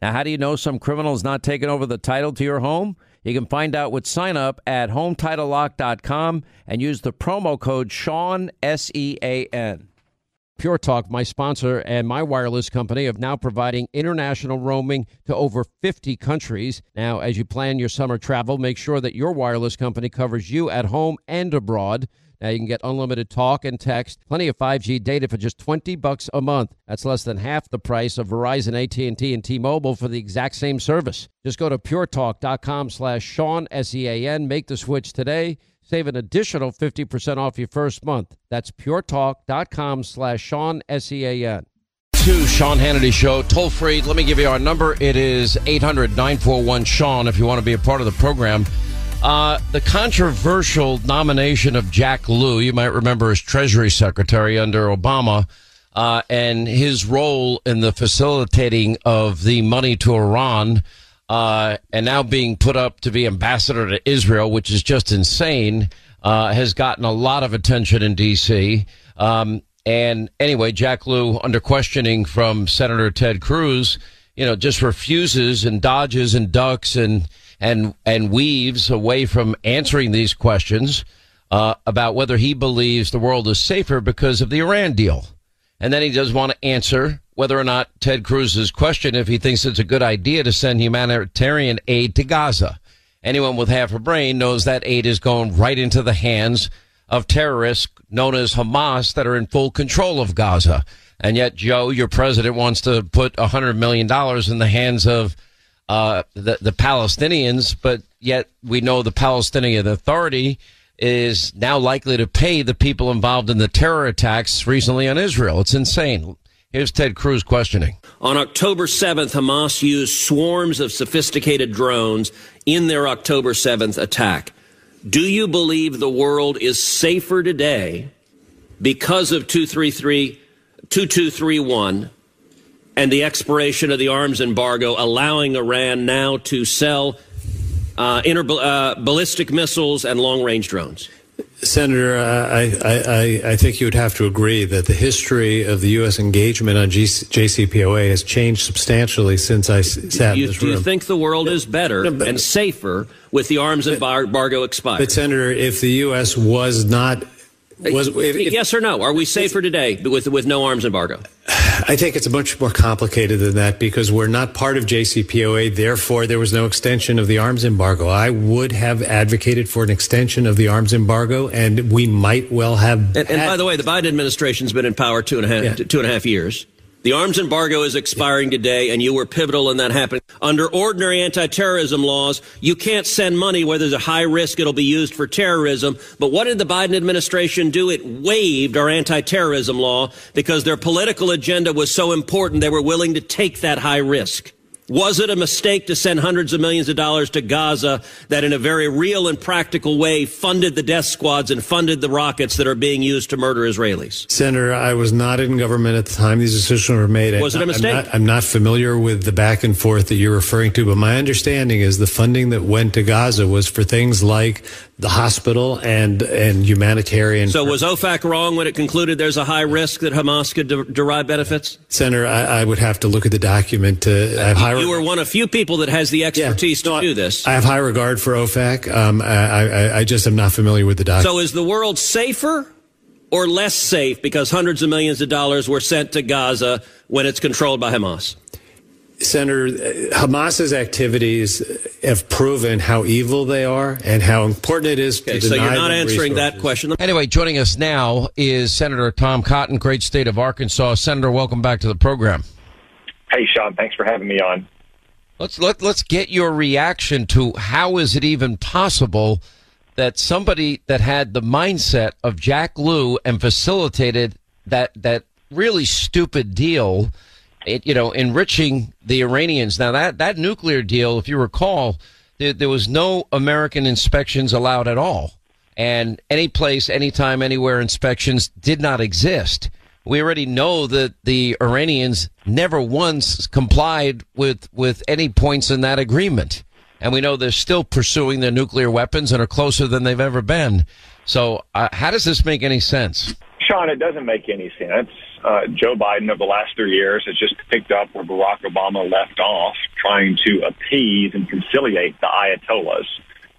Now, how do you know some criminal is not taking over the title to your home? You can find out with sign up at HometitleLock.com and use the promo code Sean, S E A N. Pure Talk, my sponsor and my wireless company, of now providing international roaming to over 50 countries. Now, as you plan your summer travel, make sure that your wireless company covers you at home and abroad. Now you can get unlimited talk and text, plenty of 5G data for just 20 bucks a month. That's less than half the price of Verizon, AT&T, and T-Mobile for the exact same service. Just go to puretalk.com slash Sean, S-E-A-N. Make the switch today. Save an additional 50% off your first month. That's puretalk.com slash Sean, S-E-A-N. To Sean Hannity Show, toll free. Let me give you our number. It is 800 941 Sean if you want to be a part of the program. Uh, the controversial nomination of Jack Lew, you might remember as Treasury Secretary under Obama, uh, and his role in the facilitating of the money to Iran uh, and now being put up to be ambassador to Israel, which is just insane, uh, has gotten a lot of attention in D.C. Um, and anyway, Jack Lew, under questioning from Senator Ted Cruz, you know, just refuses and dodges and ducks and and and weaves away from answering these questions uh, about whether he believes the world is safer because of the Iran deal. And then he does want to answer whether or not Ted Cruz's question if he thinks it's a good idea to send humanitarian aid to Gaza. Anyone with half a brain knows that aid is going right into the hands of terrorists known as Hamas that are in full control of Gaza. And yet, Joe, your president wants to put $100 million in the hands of uh, the, the Palestinians, but yet we know the Palestinian Authority is now likely to pay the people involved in the terror attacks recently on Israel. It's insane. Here's Ted Cruz questioning. On October 7th, Hamas used swarms of sophisticated drones in their October 7th attack. Do you believe the world is safer today because of 233, 2231 and the expiration of the arms embargo, allowing Iran now to sell uh, inter- uh, ballistic missiles and long range drones? Senator, I, I, I, think you would have to agree that the history of the U.S. engagement on G- JCPOA has changed substantially since I sat you, in this do room. Do you think the world is better no, but, and safer with the arms embargo expired? But, Senator, if the U.S. was not was, if, if, yes or no? Are we safer today with with no arms embargo? I think it's much more complicated than that because we're not part of JCPOA. Therefore, there was no extension of the arms embargo. I would have advocated for an extension of the arms embargo, and we might well have. And, and by the way, the Biden administration's been in power two and a half yeah. two and a half years. The arms embargo is expiring today, and you were pivotal in that happening. Under ordinary anti-terrorism laws, you can't send money where there's a high risk it'll be used for terrorism. But what did the Biden administration do? It waived our anti-terrorism law because their political agenda was so important they were willing to take that high risk. Was it a mistake to send hundreds of millions of dollars to Gaza that in a very real and practical way funded the death squads and funded the rockets that are being used to murder Israelis? Senator, I was not in government at the time these decisions were made. Was it a mistake? I'm not, I'm not familiar with the back and forth that you're referring to, but my understanding is the funding that went to Gaza was for things like the hospital and and humanitarian. So was OFAC wrong when it concluded there's a high risk that Hamas could de- derive benefits? Senator, I, I, would have to look at the document. To, I have high you were one of few people that has the expertise yeah, no, to do this. I have high regard for OFAC. Um, I, I, I just am not familiar with the document. So is the world safer or less safe because hundreds of millions of dollars were sent to Gaza when it's controlled by Hamas? Senator, Hamas's activities have proven how evil they are and how important it is okay, to so you're not answering resources. that question. Anyway, joining us now is Senator Tom Cotton, great state of Arkansas. Senator, welcome back to the program. Hey, Sean, thanks for having me on. Let's let let's get your reaction to how is it even possible that somebody that had the mindset of Jack Lew and facilitated that that really stupid deal it, you know, enriching the Iranians. Now that, that nuclear deal, if you recall, there, there was no American inspections allowed at all. And any place, anytime, anywhere inspections did not exist. We already know that the Iranians never once complied with, with any points in that agreement. And we know they're still pursuing their nuclear weapons and are closer than they've ever been. So, uh, how does this make any sense? Sean, it doesn't make any sense uh, Joe Biden of the last three years has just picked up where Barack Obama left off, trying to appease and conciliate the Ayatollahs,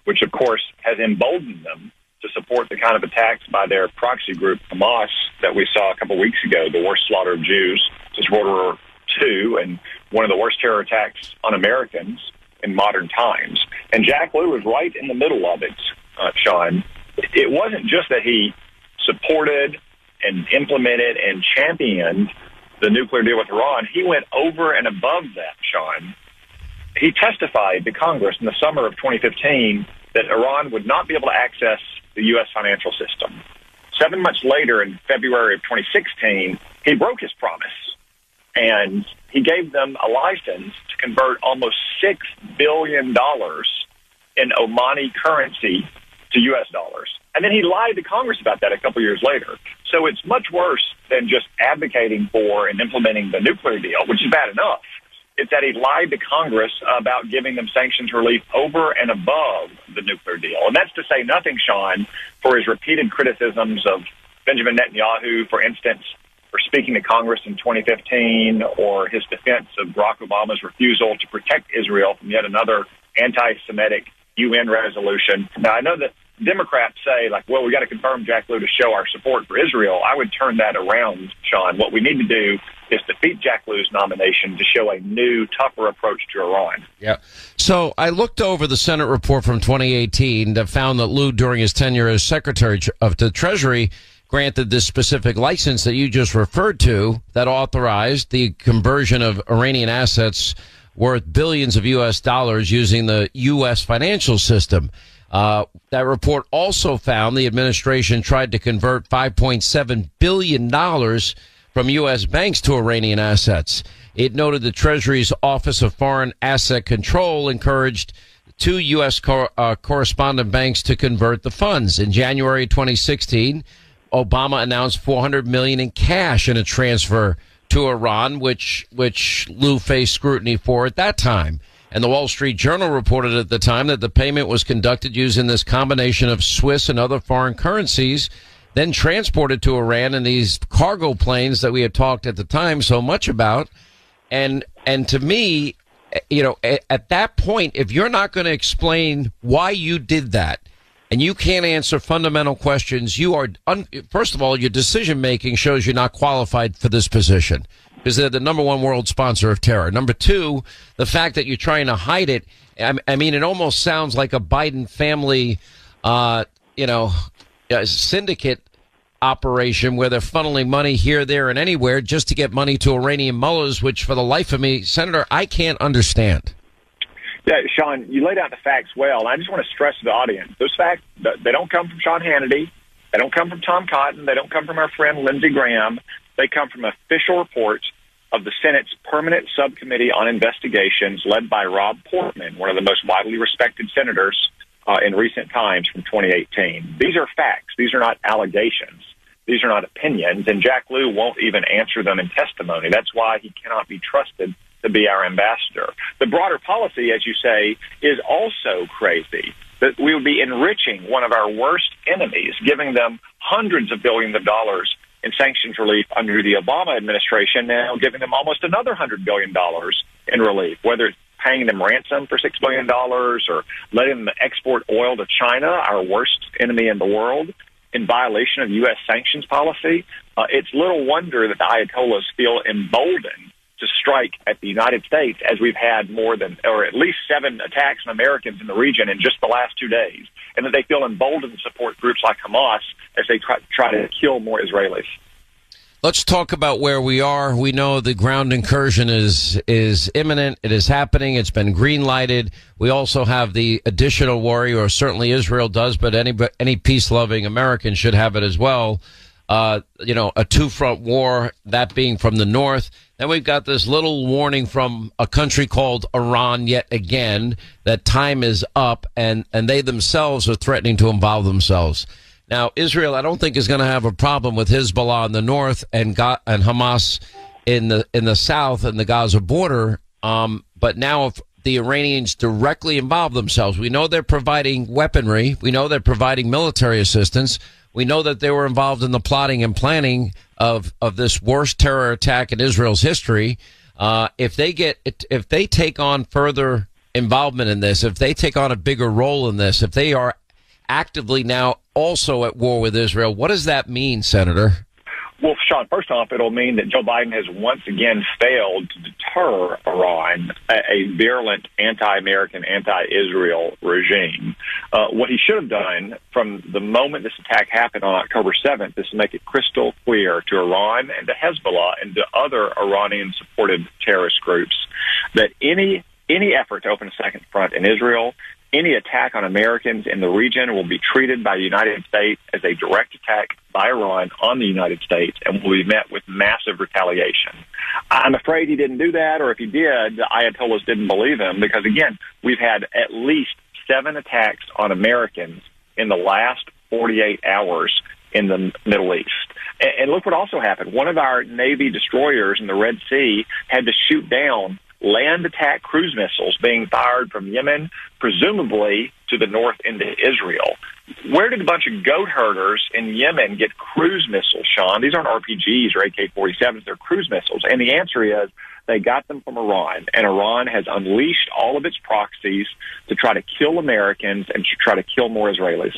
which of course has emboldened them to support the kind of attacks by their proxy group Hamas that we saw a couple weeks ago, the worst slaughter of Jews since World War II, and one of the worst terror attacks on Americans in modern times. And Jack Lew was right in the middle of it, uh, Sean. It wasn't just that he supported and implemented and championed the nuclear deal with Iran, he went over and above that, Sean. He testified to Congress in the summer of 2015 that Iran would not be able to access the U.S. financial system. Seven months later, in February of 2016, he broke his promise and he gave them a license to convert almost $6 billion in Omani currency to U.S. dollars. And then he lied to Congress about that a couple years later. So it's much worse than just advocating for and implementing the nuclear deal, which is bad enough. It's that he lied to Congress about giving them sanctions relief over and above the nuclear deal. And that's to say nothing, Sean, for his repeated criticisms of Benjamin Netanyahu, for instance, for speaking to Congress in 2015, or his defense of Barack Obama's refusal to protect Israel from yet another anti Semitic UN resolution. Now, I know that Democrats say, like, well, we got to confirm Jack Lew to show our support for Israel, I would turn that around, Sean. What we need to do is defeat Jack Lew's nomination to show a new, tougher approach to Iran. Yeah. So I looked over the Senate report from 2018 that found that Lew, during his tenure as Secretary of the Treasury, granted this specific license that you just referred to that authorized the conversion of Iranian assets worth billions of U.S. dollars using the U.S. financial system. Uh, that report also found the administration tried to convert $5.7 billion from U.S. banks to Iranian assets. It noted the Treasury's Office of Foreign Asset Control encouraged two U.S. Uh, correspondent banks to convert the funds. In January 2016, Obama announced 400 million in cash in a transfer to Iran, which which Lew faced scrutiny for at that time. And the Wall Street Journal reported at the time that the payment was conducted using this combination of Swiss and other foreign currencies, then transported to Iran in these cargo planes that we had talked at the time so much about. And, and to me, you know, at, at that point, if you're not going to explain why you did that, and you can't answer fundamental questions, you are, un- first of all, your decision making shows you're not qualified for this position because they're the number one world sponsor of terror. Number two, the fact that you're trying to hide it. I, I mean, it almost sounds like a Biden family, uh, you know, uh, syndicate operation where they're funneling money here, there, and anywhere just to get money to Iranian mullahs, which for the life of me, Senator, I can't understand. Yeah, Sean, you laid out the facts well. and I just want to stress to the audience, those facts, they don't come from Sean Hannity. They don't come from Tom Cotton. They don't come from our friend Lindsey Graham. They come from official reports of the Senate's Permanent Subcommittee on Investigations led by Rob Portman, one of the most widely respected senators uh, in recent times from 2018. These are facts. These are not allegations. These are not opinions, and Jack Lew won't even answer them in testimony. That's why he cannot be trusted to be our ambassador. The broader policy, as you say, is also crazy. That we would be enriching one of our worst enemies, giving them hundreds of billions of dollars in sanctions relief under the Obama administration, now giving them almost another $100 billion in relief, whether it's paying them ransom for $6 billion or letting them export oil to China, our worst enemy in the world, in violation of U.S. sanctions policy. Uh, it's little wonder that the Ayatollahs feel emboldened to strike at the United States as we've had more than, or at least seven attacks on Americans in the region in just the last two days, and that they feel emboldened to support groups like Hamas as they try, try to kill more Israelis. Let's talk about where we are. We know the ground incursion is is imminent. It is happening. It's been green lighted. We also have the additional worry, or certainly Israel does, but any any peace loving American should have it as well. Uh, you know, a two front war, that being from the north. Then we've got this little warning from a country called Iran yet again that time is up, and and they themselves are threatening to involve themselves. Now, Israel, I don't think is going to have a problem with Hezbollah in the north and Ga- and Hamas in the in the south and the Gaza border. Um, but now, if the Iranians directly involve themselves, we know they're providing weaponry. We know they're providing military assistance. We know that they were involved in the plotting and planning of of this worst terror attack in Israel's history. Uh, if they get if they take on further involvement in this, if they take on a bigger role in this, if they are actively now also at war with Israel. What does that mean, Senator? Well, Sean, first off, it'll mean that Joe Biden has once again failed to deter Iran, a, virulent anti-American, anti-Israel regime. Uh, what he should have done from the moment this attack happened on October 7th is to make it crystal clear to Iran and to Hezbollah and to other Iranian-supported terrorist groups that any any effort to open a second front in Israel any attack on Americans in the region will be treated by the United States as a direct attack by Iran on the United States and will be met with massive retaliation. I'm afraid he didn't do that, or if he did, the Ayatollahs didn't believe him because, again, we've had at least seven attacks on Americans in the last 48 hours in the Middle East. And look what also happened. One of our Navy destroyers in the Red Sea had to shoot down land attack cruise missiles being fired from Yemen, presumably to the north into Israel. Where did a bunch of goat herders in Yemen get cruise missiles, Sean? These aren't RPGs or AK 47s, they're cruise missiles. And the answer is they got them from Iran, and Iran has unleashed all of its proxies to try to kill Americans and to try to kill more Israelis.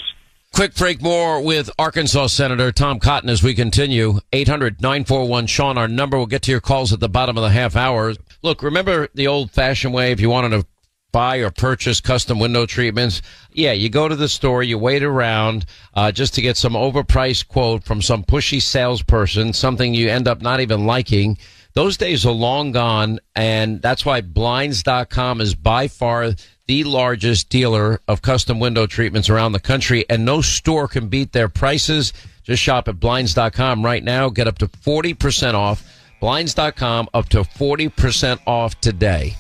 Quick break more with Arkansas Senator Tom Cotton as we continue. 800 941 Sean, our number. We'll get to your calls at the bottom of the half hour. Look, remember the old fashioned way if you wanted to buy or purchase custom window treatments? Yeah, you go to the store, you wait around uh, just to get some overpriced quote from some pushy salesperson, something you end up not even liking. Those days are long gone, and that's why Blinds.com is by far the largest dealer of custom window treatments around the country, and no store can beat their prices. Just shop at Blinds.com right now. Get up to 40% off. Blinds.com up to 40% off today.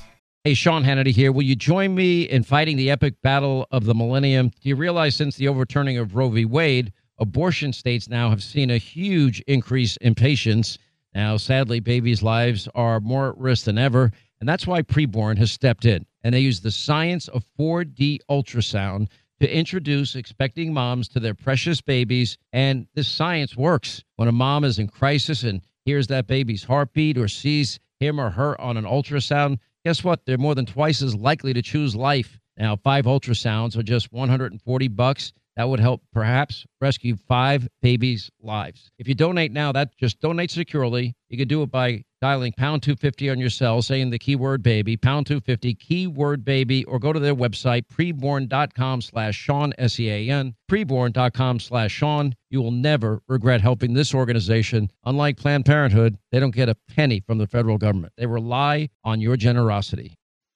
Hey, Sean Hannity here. Will you join me in fighting the epic battle of the millennium? Do you realize since the overturning of Roe v. Wade, abortion states now have seen a huge increase in patients? Now, sadly, babies' lives are more at risk than ever, and that's why Preborn has stepped in and they use the science of 4D ultrasound to introduce expecting moms to their precious babies. And this science works. When a mom is in crisis and hears that baby's heartbeat or sees him or her on an ultrasound, guess what? They're more than twice as likely to choose life. Now, five ultrasounds are just 140 bucks. That would help perhaps rescue five babies' lives. If you donate now, that just donate securely. You can do it by dialing pound 250 on your cell, saying the keyword baby, pound 250, keyword baby, or go to their website, preborn.com slash Sean, S E A N, preborn.com slash Sean. You will never regret helping this organization. Unlike Planned Parenthood, they don't get a penny from the federal government. They rely on your generosity.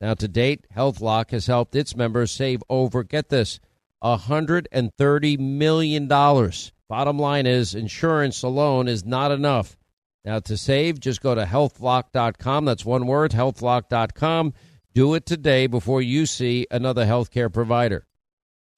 Now, to date, HealthLock has helped its members save over, get this, $130 million. Bottom line is, insurance alone is not enough. Now, to save, just go to healthlock.com. That's one word, healthlock.com. Do it today before you see another healthcare provider.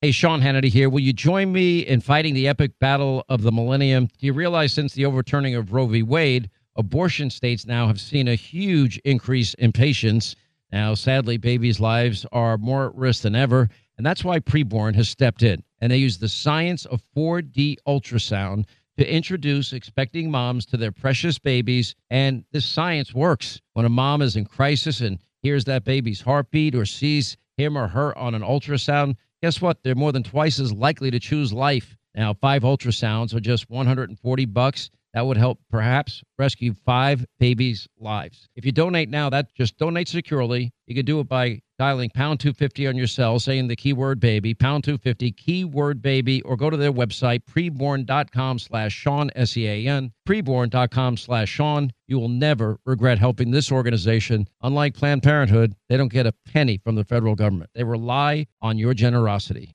Hey, Sean Hannity here. Will you join me in fighting the epic battle of the millennium? Do you realize since the overturning of Roe v. Wade, abortion states now have seen a huge increase in patients? Now, sadly, babies' lives are more at risk than ever, and that's why Preborn has stepped in. And they use the science of 4D ultrasound to introduce expecting moms to their precious babies. And this science works. When a mom is in crisis and hears that baby's heartbeat or sees him or her on an ultrasound, guess what? They're more than twice as likely to choose life. Now, five ultrasounds are just 140 bucks that would help perhaps rescue five babies' lives. If you donate now, that just donate securely. You can do it by dialing pound 250 on your cell, saying the keyword baby, pound 250, keyword baby, or go to their website, preborn.com slash Sean, S E A N, preborn.com slash Sean. You will never regret helping this organization. Unlike Planned Parenthood, they don't get a penny from the federal government. They rely on your generosity.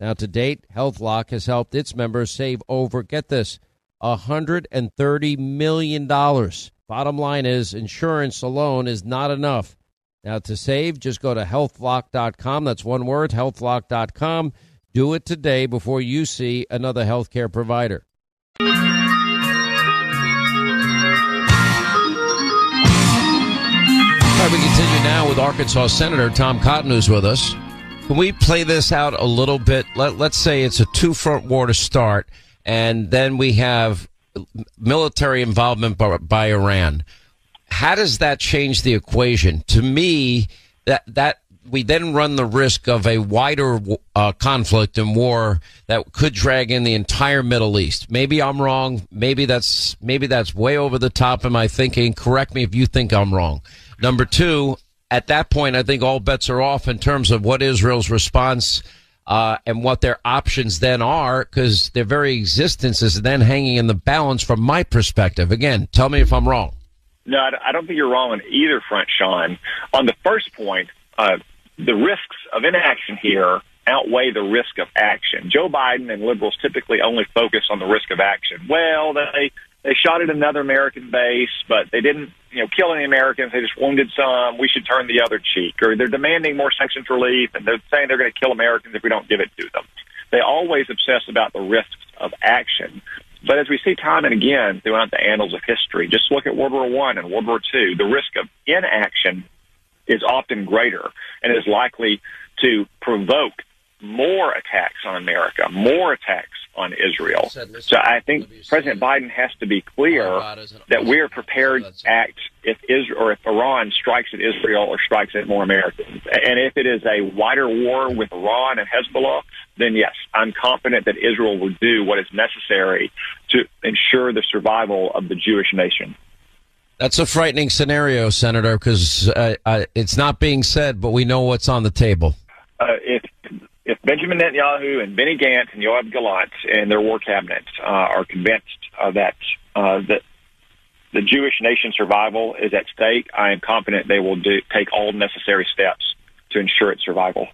Now, to date, HealthLock has helped its members save over, get this, $130 million. Bottom line is, insurance alone is not enough. Now, to save, just go to healthlock.com. That's one word, healthlock.com. Do it today before you see another healthcare provider. All right, we continue now with Arkansas Senator Tom Cotton, who's with us. Can we play this out a little bit? Let, let's say it's a two front war to start, and then we have military involvement by, by Iran. How does that change the equation? To me, that that we then run the risk of a wider uh, conflict and war that could drag in the entire Middle East. Maybe I'm wrong. Maybe that's maybe that's way over the top in my thinking. Correct me if you think I'm wrong. Number two, at that point, I think all bets are off in terms of what Israel's response uh, and what their options then are, because their very existence is then hanging in the balance from my perspective. Again, tell me if I'm wrong. No, I don't think you're wrong on either front, Sean. On the first point, uh, the risks of inaction here outweigh the risk of action. Joe Biden and liberals typically only focus on the risk of action. Well, they they shot at another American base, but they didn't, you know, kill any Americans. They just wounded some. We should turn the other cheek. Or they're demanding more sanctions relief, and they're saying they're going to kill Americans if we don't give it to them. They always obsess about the risks of action. But as we see time and again throughout the annals of history, just look at World War One and World War Two. The risk of inaction is often greater and is likely to provoke more attacks on America, more attacks on Israel. So I think President Biden has to be clear that we're prepared to act if Israel or if Iran strikes at Israel or strikes at more Americans. And if it is a wider war with Iran and Hezbollah, then yes, I'm confident that Israel will do what is necessary to ensure the survival of the Jewish nation. That's a frightening scenario, Senator, because uh, uh, it's not being said, but we know what's on the table. Uh, if if Benjamin Netanyahu and Benny Gantz and Yoav Gallant and their war cabinet uh, are convinced uh, that uh, that the Jewish nation survival is at stake, I am confident they will do, take all necessary steps to ensure its survival.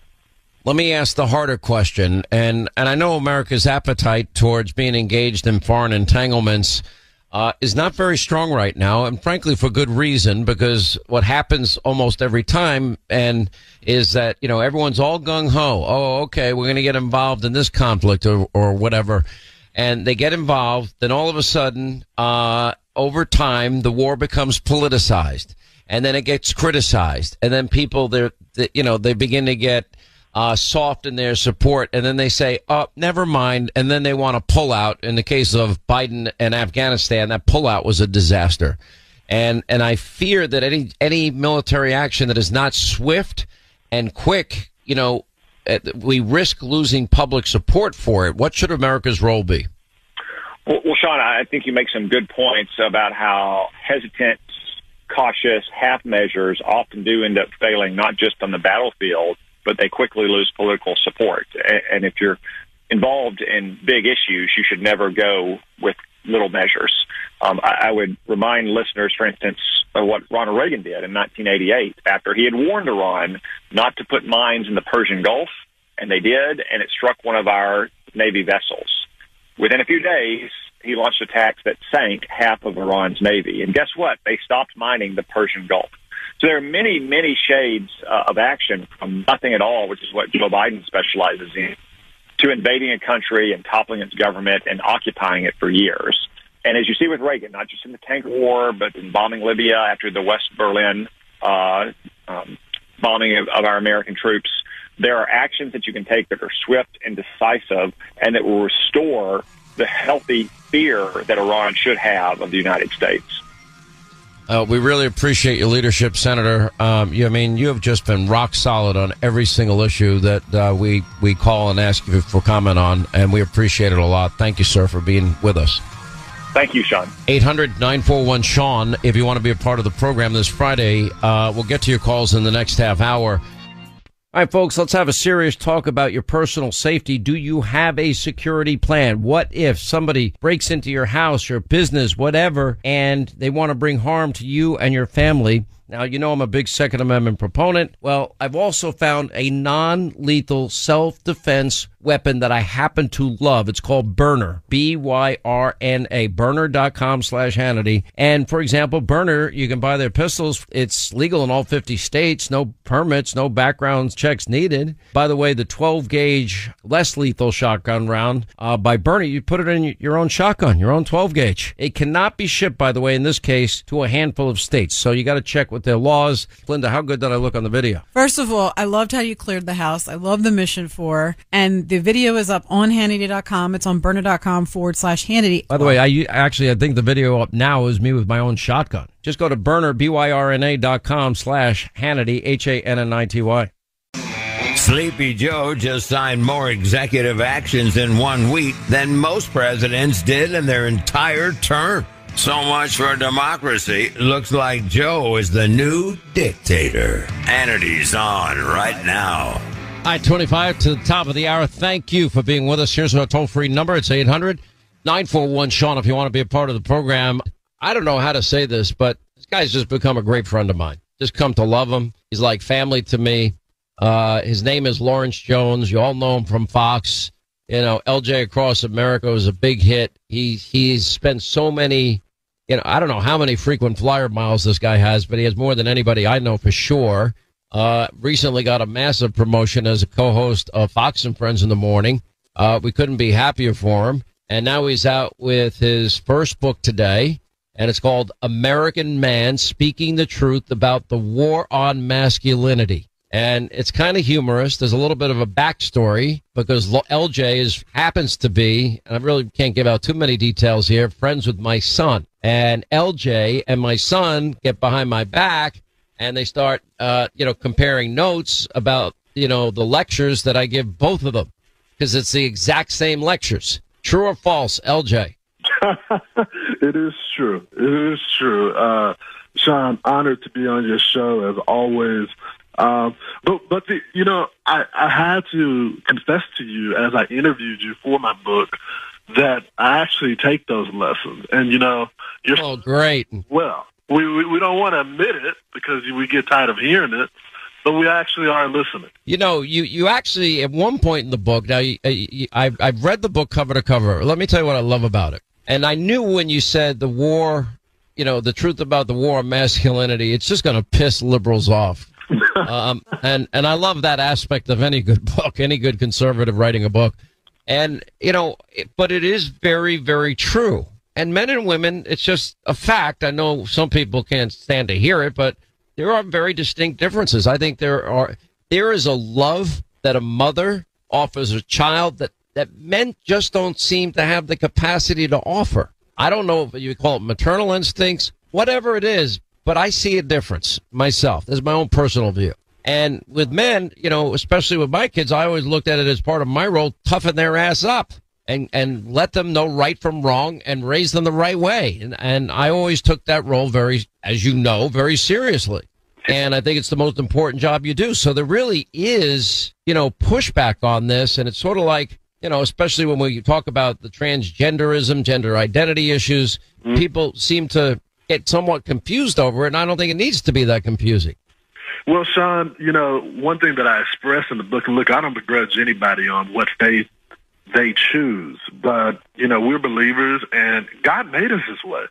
Let me ask the harder question, and and I know America's appetite towards being engaged in foreign entanglements uh, is not very strong right now, and frankly, for good reason, because what happens almost every time and is that, you know, everyone's all gung ho. Oh, okay, we're going to get involved in this conflict or, or whatever. And they get involved, then all of a sudden, uh, over time, the war becomes politicized and then it gets criticized. And then people, they, you know, they begin to get, uh, soft in their support, and then they say, "Oh, never mind," and then they want to pull out. In the case of Biden and Afghanistan, that pullout was a disaster, and and I fear that any any military action that is not swift and quick, you know, eh, we risk losing public support for it. What should America's role be? Well, well Sean, I think you make some good points about how hesitant, cautious half measures often do end up failing, not just on the battlefield but they quickly lose political support. And if you're involved in big issues, you should never go with little measures. Um, I, I would remind listeners, for instance, of what Ronald Reagan did in 1988 after he had warned Iran not to put mines in the Persian Gulf, and they did, and it struck one of our Navy vessels. Within a few days, he launched attacks that sank half of Iran's Navy. And guess what? They stopped mining the Persian Gulf. So there are many, many shades uh, of action from nothing at all, which is what Joe Biden specializes in, to invading a country and toppling its government and occupying it for years. And as you see with Reagan, not just in the tank war, but in bombing Libya after the West Berlin uh, um, bombing of, of our American troops, there are actions that you can take that are swift and decisive and that will restore the healthy fear that Iran should have of the United States. Uh, we really appreciate your leadership, Senator. Um, you, I mean, you have just been rock solid on every single issue that uh, we we call and ask you for comment on, and we appreciate it a lot. Thank you, sir, for being with us. Thank you, Sean. 800 941 Sean, if you want to be a part of the program this Friday. Uh, we'll get to your calls in the next half hour. All right, folks, let's have a serious talk about your personal safety. Do you have a security plan? What if somebody breaks into your house, your business, whatever, and they want to bring harm to you and your family? Now, you know I'm a big Second Amendment proponent. Well, I've also found a non-lethal self-defense weapon that I happen to love. It's called Byrna. B-Y-R-N-A. Byrna.com slash Hannity. And for example, Byrna, you can buy their pistols. It's legal in all 50 states. No permits, no background checks needed. By the way, the 12 gauge less lethal shotgun round, uh, by Byrna, you put it in your own shotgun, your own 12 gauge. It cannot be shipped, by the way, in this case, to a handful of states. So you got to check with their laws. Linda, how good did I look on the video? First of all, I loved how you cleared the house. I love the mission for, and the video is up on Hannity.com. It's on Byrna.com forward slash Hannity. By the way, I actually, I think the video up now is me with my own shotgun. Just go to Byrna, B-Y-R-N-A dot com slash Hannity, H-A-N-N-I-T-Y. Sleepy Joe just signed more executive actions in one week than most presidents did in their entire term. So much for democracy. Looks like Joe is the new dictator. Hannity's on right now. I 25 to the top of the hour. Thank you for being with us. Here's our toll free number. It's 800 941 Sean if you want to be a part of the program. I don't know how to say this, but this guy's just become a great friend of mine. Just come to love him. He's like family to me. Uh, his name is Lawrence Jones. You all know him from Fox. You know, LJ Across America was a big hit. He he's spent so many, you know, I don't know how many frequent flyer miles this guy has, but he has more than anybody I know for sure. Uh, recently got a massive promotion as a co-host of Fox and Friends in the Morning. Uh, we couldn't be happier for him. And now he's out with his first book today, and it's called American Man Speaking the Truth About the War on Masculinity. And it's kind of humorous. There's a little bit of a backstory because LJ is happens to be, and I really can't give out too many details here, friends with my son. And LJ and my son get behind my back and they start, uh, you know, comparing notes about, you know, the lectures that I give both of them because it's the exact same lectures. True or false, LJ? it is true. It is true. Uh, Sean, honored to be on your show as always. Um, but but the, you know, I, I had to confess to you as I interviewed you for my book that I actually take those lessons. And you know, you're oh great. Well, we, we, we don't want to admit it because we get tired of hearing it, but we actually are listening. You know, you, you actually, at one point in the book, now you, you, I've, I've read the book cover to cover. Let me tell you what I love about it. And I knew when you said the war, you know, the truth about the war on masculinity, it's just going to piss liberals off. Um, and, and I love that aspect of any good book, any good conservative writing a book. And, you know, but it is very, very true and men and women, it's just a fact. I know some people can't stand to hear it, but there are very distinct differences. I think there are, there is a love that a mother offers a child that, that men just don't seem to have the capacity to offer. I don't know if you call it maternal instincts, whatever it is, but I see a difference myself. This is my own personal view. And with men, you know, especially with my kids, I always looked at it as part of my role, toughen their ass up and and let them know right from wrong and raise them the right way. And and I always took that role very, as you know, very seriously. And I think it's the most important job you do. So there really is, you know, pushback on this, and it's sort of like, you know, especially when we talk about the transgenderism, gender identity issues, mm-hmm. people seem to get somewhat confused over it, and I don't think it needs to be that confusing. Well, Sean, you know, one thing that I express in the book, and look, I don't begrudge anybody on what faith they choose. But, you know, we're believers and God made us this way.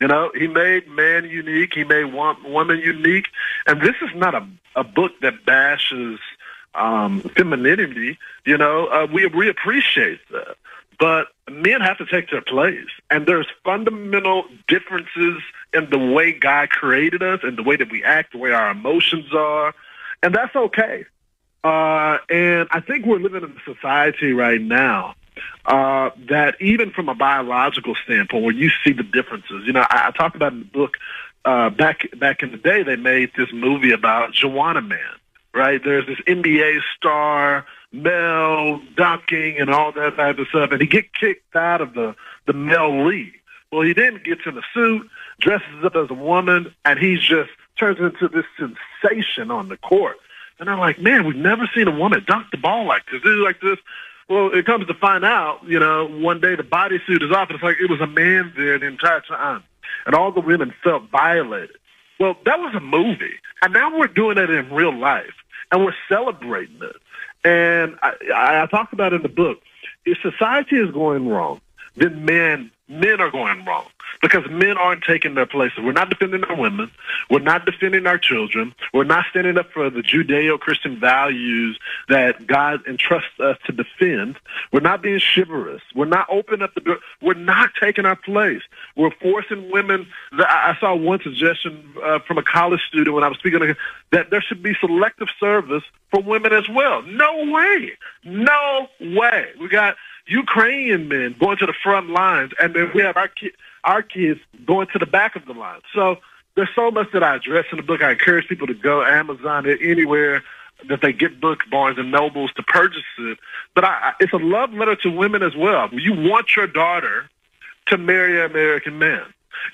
You know, he made man unique. He made woman unique. And this is not a, a book that bashes um, femininity. You know, uh, we, we appreciate that. But men have to take their place. And there's fundamental differences in the way God created us and the way that we act, the way our emotions are. And that's okay. Uh, and I think we're living in a society right now uh, that even from a biological standpoint, where you see the differences. You know, I, I talked about in the book uh, back back in the day. They made this movie about Juwanna Mann, Right? There's this NBA star, male dunking, and all that type of stuff, and he get kicked out of the the male league. Well, he then gets in a suit, dresses up as a woman, and he just turns into this sensation on the court. And I'm like, man, we've never seen a woman dunk the ball like this, do like this. Well, it comes to find out, you know, one day the bodysuit is off, and it's like it was a man there the entire time, and all the women felt violated. Well, that was a movie, and now we're doing it in real life, and we're celebrating it. And I, I, talked about in the book, if society is going wrong, then men men are going wrong because men aren't taking their places. We're not defending our women. We're not defending our children. We're not standing up for the Judeo-Christian values that God entrusts us to defend. We're not being chivalrous. We're not opening up the door. We're not taking our place. We're forcing women. I saw one suggestion uh, from a college student when I was speaking that there should be selective service for women as well. No way. No way. We got Ukrainian men going to the front lines, and then we have our ki- our kids going to the back of the line. So there's so much that I address in the book. I encourage people to go Amazon it anywhere that they get book Barnes and Nobles to purchase it. But I, it's a love letter to women as well. You want your daughter to marry an American man.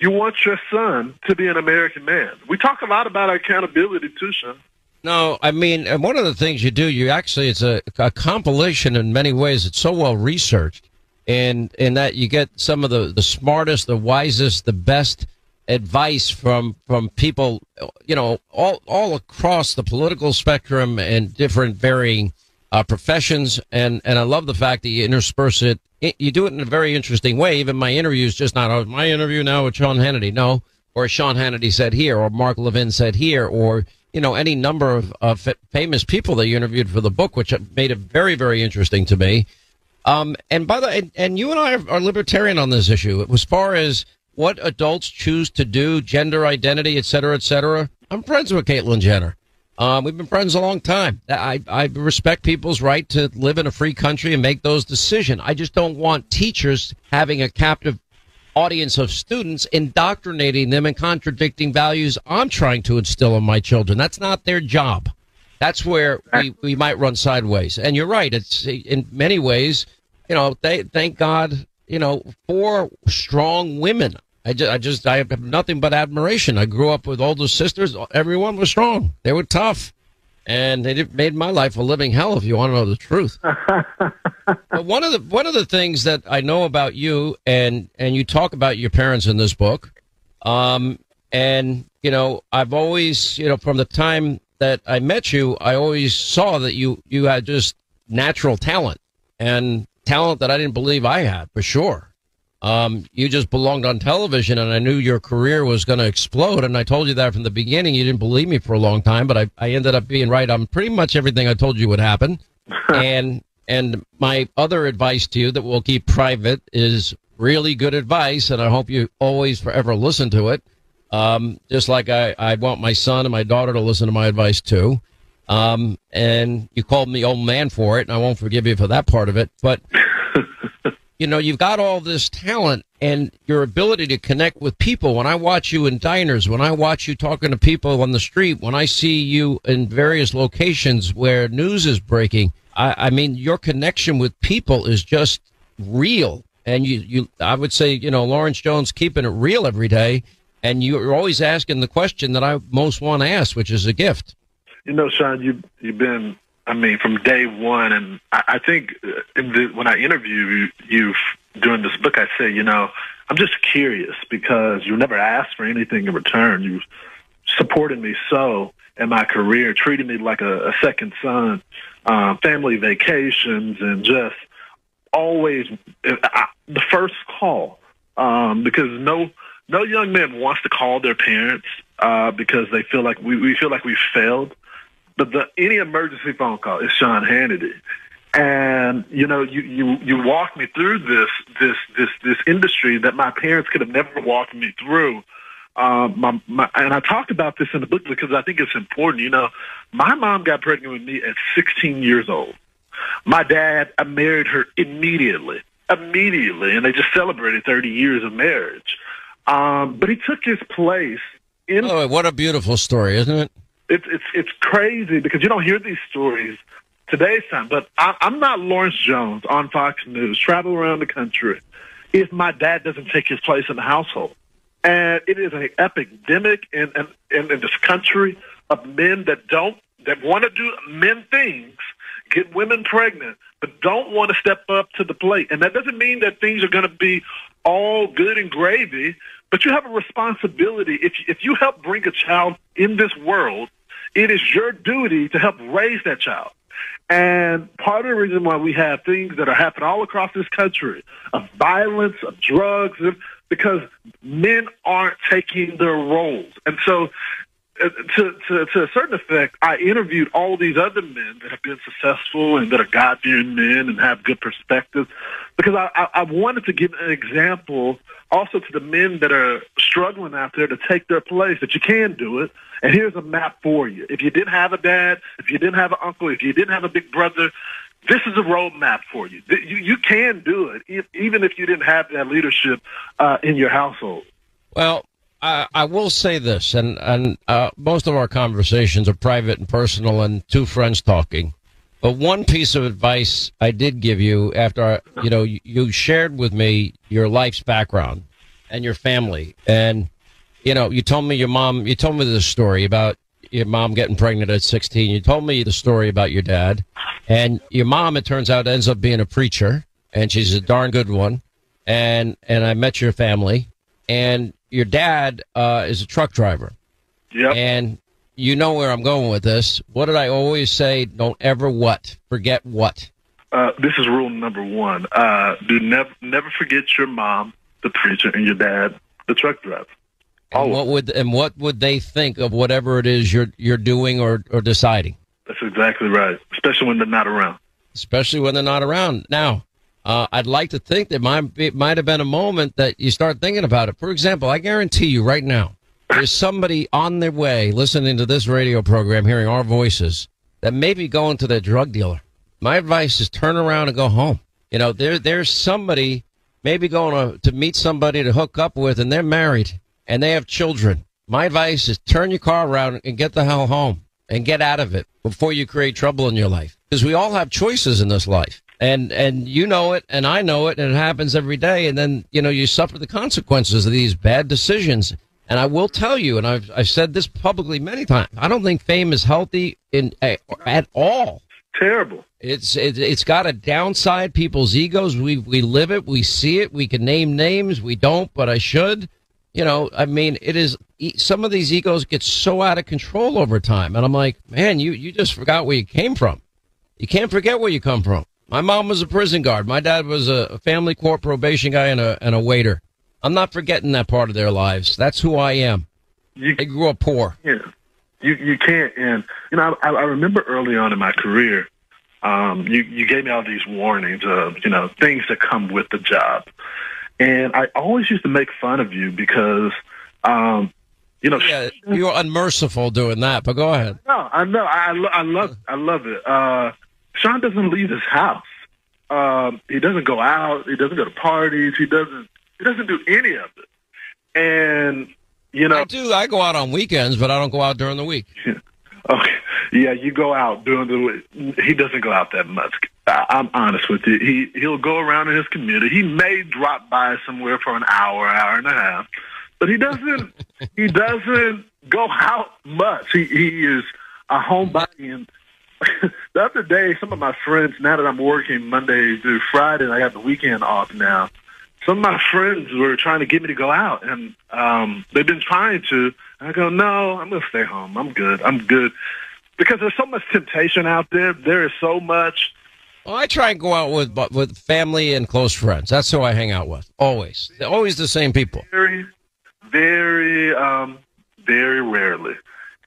You want your son to be an American man. We talk a lot about accountability too, Sean. No, I mean, one of the things you do, you actually, it's a, a compilation in many ways. It's so well researched, and in that you get some of the, the smartest, the wisest, the best advice from from people, you know, all all across the political spectrum and different varying uh, professions. And and I love the fact that you intersperse it. You do it in a very interesting way. Even my interview is just not oh, my interview now with Sean Hannity. No, or Sean Hannity said here, or Mark Levin said here, or you know, any number of, of famous people that you interviewed for the book, which made it very, very interesting to me. Um, and by the and, and you and I are, libertarian on this issue as far as what adults choose to do, gender identity, et cetera, et cetera. I'm friends with Caitlyn Jenner. Um, we've been friends a long time. I, I respect people's right to live in a free country and make those decisions. I just don't want teachers having a captive audience of students, indoctrinating them and contradicting values I'm trying to instill in my children. That's not their job. That's where we, we might run sideways. And you're right. It's in many ways, you know, they, thank God, you know, for strong women. I just, I just, I have nothing but admiration. I grew up with older sisters. Everyone was strong. They were tough and it made my life a living hell if you want to know the truth. but one of the one of the things that I know about you and and you talk about your parents in this book, um, and you know I've always you know from the time that I met you, I always saw that you you had just natural talent and talent that I didn't believe I had for sure. Um, you just belonged on television, and I knew your career was going to explode. And I told you that from the beginning. You didn't believe me for a long time, but I, I ended up being right on pretty much everything I told you would happen. and and my other advice to you that we'll keep private is really good advice, and I hope you always forever listen to it. Um, just like I, I want my son and my daughter to listen to my advice too. Um, and you called me old man for it, and I won't forgive you for that part of it. But you know, you've got all this talent and your ability to connect with people. When I watch you in diners, when I watch you talking to people on the street, when I see you in various locations where news is breaking, I, I mean, your connection with people is just real. And you, you, I would say, you know, Lawrence Jones keeping it real every day. And you're always asking the question that I most want to ask, which is a gift. You know, Sean, you, you've been I mean, from day one, and I, think uh, the, when I interview you during this book, I say, you know, I'm just curious because you never asked for anything in return. You supported me so in my career, treated me like a, a second son, uh, family vacations, and just always I, the first call um, because no no young man wants to call their parents uh, because they feel like we, we feel like we failed. But the any emergency phone call is Sean Hannity. And you know, you you you me through this this this this industry that my parents could have never walked me through. Um, my, my, and I talked about this in the book because I think it's important. You know, my mom got pregnant with me at 16 years old. My dad, I married her immediately, immediately, and they just celebrated 30 years of marriage. Um, but he took his place in. Oh, what a beautiful story, isn't it? it's it's it's crazy because you don't hear these stories today's time. But I, I'm not Lawrence Jones on Fox News, travel around the country, if my dad doesn't take his place in the household. And it is an epidemic in, in, in, in this country of men that don't that want to do men things, get women pregnant, but don't want to step up to the plate. And that doesn't mean that things are going to be all good and gravy, but you have a responsibility. If, if you help bring a child in this world, it is your duty to help raise that child. And part of the reason why we have things that are happening all across this country of violence, of drugs, because men aren't taking their roles. And so to, to, to a certain effect, I interviewed all these other men that have been successful and that are God-fearing men and have good perspectives because I, I, I wanted to give an example also to the men that are struggling out there to take their place that you can do it. And here's a map for you. If you didn't have a dad, if you didn't have an uncle, if you didn't have a big brother, this is a roadmap for you. You, you can do it, even if you didn't have that leadership uh, in your household. Well, I, I will say this, and and uh, most of our conversations are private and personal, and two friends talking. But one piece of advice I did give you after, you know, you shared with me your life's background. and your family. And you know, you told me your mom. You told me this story about your mom getting pregnant at 16. You told me the story about your dad, and your mom. It turns out ends up being a preacher, and she's a darn good one. And and I met your family, and your dad uh, is a truck driver. Yep. And you know where I'm going with this. What did I always say? Don't ever what forget what. Uh, this is rule number one. Uh, do never never forget your mom, the preacher, and your dad, the truck driver. And what would and what would they think of whatever it is you're you're doing or or deciding? That's exactly right. Especially when they're not around. Especially when they're not around. Now, uh, I'd like to think that it might have been a moment that you start thinking about it. For example, I guarantee you right now, there's somebody on their way listening to this radio program, hearing our voices, that may be going to their drug dealer. My advice is turn around and go home. You know, there there's somebody maybe going to, to meet somebody to hook up with, and they're married and they have children. My advice is turn your car around and get the hell home and get out of it before you create trouble in your life. Because we all have choices in this life. And, and you know it and I know it and it happens every day. And then, you know, you suffer the consequences of these bad decisions. And I will tell you, and I've, I've said this publicly many times, I don't think fame is healthy in, at all. Terrible. It's it, it's got a downside. People's egos. We we live it. We see it. We can name names. We don't, but I should. You know, I mean, it is. Some of these egos get so out of control over time, and I'm like, man, you you just forgot where you came from. You can't forget where you come from. My mom was a prison guard. My dad was a family court probation guy and a and a waiter. I'm not forgetting that part of their lives. That's who I am. You, I grew up poor. Yeah, you you can't. And you know, I, I remember early on in my career, um, you you gave me all these warnings of you know things that come with the job, and I always used to make fun of you because, um, you know, yeah, you're unmerciful doing that. But go ahead. No, I know. I lo- I love I love it. Uh, Sean doesn't leave his house. Um, he doesn't go out. He doesn't go to parties. He doesn't. He doesn't do any of it. And you know, I do. I go out on weekends, but I don't go out during the week. okay. Yeah, you go out during the. He doesn't go out that much. I, I'm honest with you. He he'll go around in his community. He may drop by somewhere for an hour, hour and a half, but he doesn't. he doesn't go out much. He he is a homebody. And the other day, some of my friends. Now that I'm working Monday through Friday, and I got the weekend off now. Some of my friends were trying to get me to go out, and um, they've been trying to. I go, no, I'm going to stay home. I'm good. I'm good because there's so much temptation out there. There is so much. Well, I try and go out with with family and close friends. That's who I hang out with. Always, They're always the same people. Very, very, um, very rarely,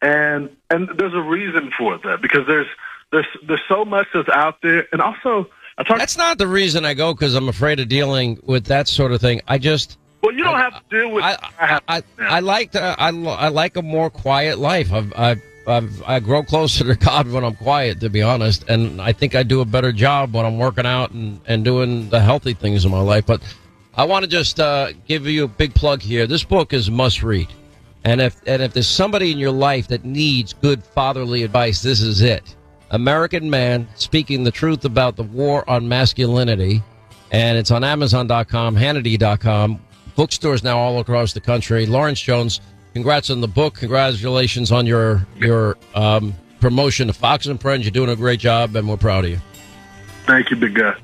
and and there's a reason for that because there's there's there's so much that's out there, and also I talk. That's not the reason I go because I'm afraid of dealing with that sort of thing. I just. Well, you don't I, have to deal with. I I, I, I like to, I, I like a more quiet life. I've, I've I've, I grow closer to God when I'm quiet, to be honest, and I think I do a better job when I'm working out and, and doing the healthy things in my life. But I want to just uh, give you a big plug here. This book is must read, and if and if there's somebody in your life that needs good fatherly advice, this is it. American Man speaking the truth about the war on masculinity, and it's on Amazon.com, Hannity.com, bookstores now all across the country. Lawrence Jones congrats on the book. Congratulations on your your um, promotion to Fox and Friends. You're doing a great job, and we're proud of you. Thank you, big guy.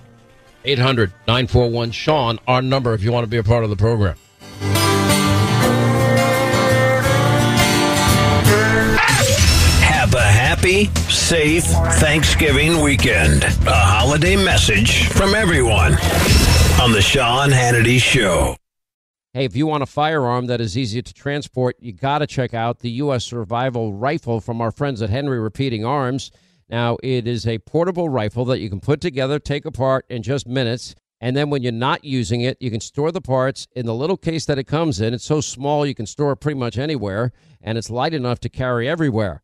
800 941 Sean, our number if you want to be a part of the program. Happy, safe Thanksgiving weekend. A holiday message from everyone on the Sean Hannity Show. Hey, if you want a firearm that is easy to transport, you got to check out the U.S. Survival Rifle from our friends at Henry Repeating Arms. Now, it is a portable rifle that you can put together, take apart in just minutes. And then when you're not using it, you can store the parts in the little case that it comes in. It's so small you can store it pretty much anywhere, and it's light enough to carry everywhere.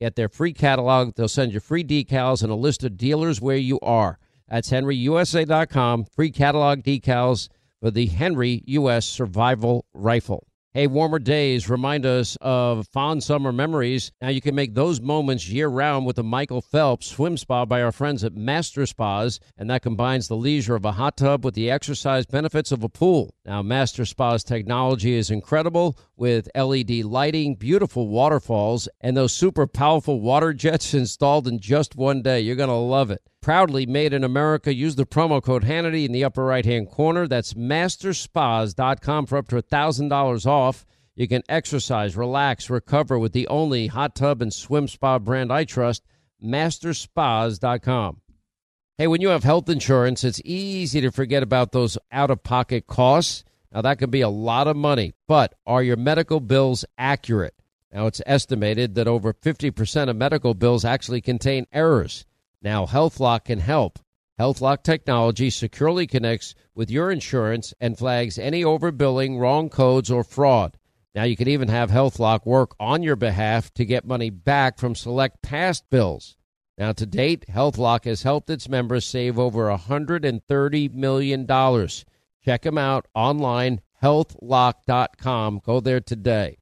Get their free catalog. They'll send you free decals and a list of dealers where you are. That's henryusa.com. Free catalog decals for the Henry U.S. Survival Rifle. Hey, warmer days remind us of fond summer memories. Now you can make those moments year round with the Michael Phelps Swim Spa by our friends at Master Spas, and that combines the leisure of a hot tub with the exercise benefits of a pool. Now, Master Spa's technology is incredible with LED lighting, beautiful waterfalls, and those super powerful water jets installed in just one day. You're going to love it. Proudly made in America. Use the promo code Hannity in the upper right hand corner. That's masterspas.com for up to $1,000 off. You can exercise, relax, recover with the only hot tub and swim spa brand I trust, masterspas.com. Hey, when you have health insurance, it's easy to forget about those out of pocket costs. Now, that can be a lot of money, but are your medical bills accurate? Now, it's estimated that over 50% of medical bills actually contain errors. Now, HealthLock can help. HealthLock technology securely connects with your insurance and flags any overbilling, wrong codes, or fraud. Now, you can even have HealthLock work on your behalf to get money back from select past bills. Now, to date, HealthLock has helped its members save over $130 million. Check them out online, healthlock.com. Go there today.